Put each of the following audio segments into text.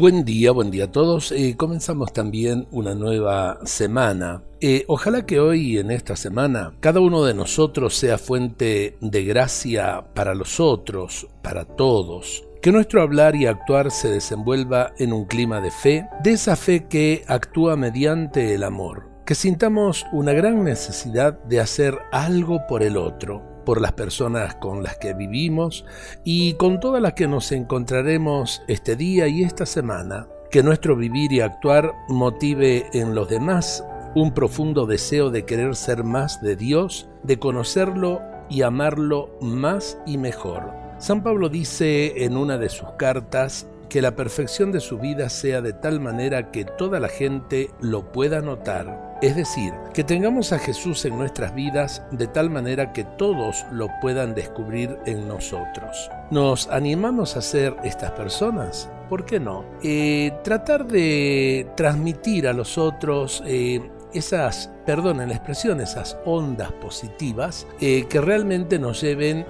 Buen día, buen día a todos. Eh, comenzamos también una nueva semana. Eh, ojalá que hoy, en esta semana, cada uno de nosotros sea fuente de gracia para los otros, para todos. Que nuestro hablar y actuar se desenvuelva en un clima de fe, de esa fe que actúa mediante el amor. Que sintamos una gran necesidad de hacer algo por el otro, por las personas con las que vivimos y con todas las que nos encontraremos este día y esta semana. Que nuestro vivir y actuar motive en los demás un profundo deseo de querer ser más de Dios, de conocerlo y amarlo más y mejor. San Pablo dice en una de sus cartas que la perfección de su vida sea de tal manera que toda la gente lo pueda notar es decir, que tengamos a Jesús en nuestras vidas de tal manera que todos lo puedan descubrir en nosotros. ¿Nos animamos a ser estas personas? ¿Por qué no? Eh, tratar de transmitir a los otros eh, esas, perdonen la expresión, esas ondas positivas eh, que realmente nos lleven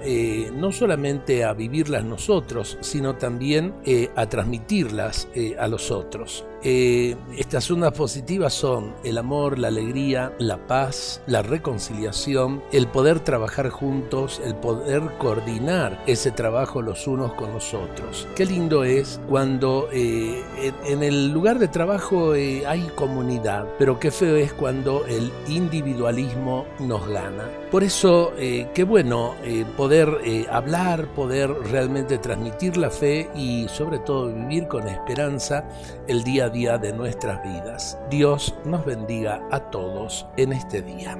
no solamente a vivirlas nosotros, sino también a transmitirlas a los otros. Eh, estas ondas positivas son el amor, la alegría, la paz, la reconciliación, el poder trabajar juntos, el poder coordinar ese trabajo los unos con los otros. Qué lindo es cuando eh, en el lugar de trabajo eh, hay comunidad, pero qué feo es cuando el individualismo nos gana. Por eso, qué bueno poder hablar, poder realmente transmitir la fe y sobre todo vivir con esperanza el día a día de nuestras vidas. Dios nos bendiga a todos en este día.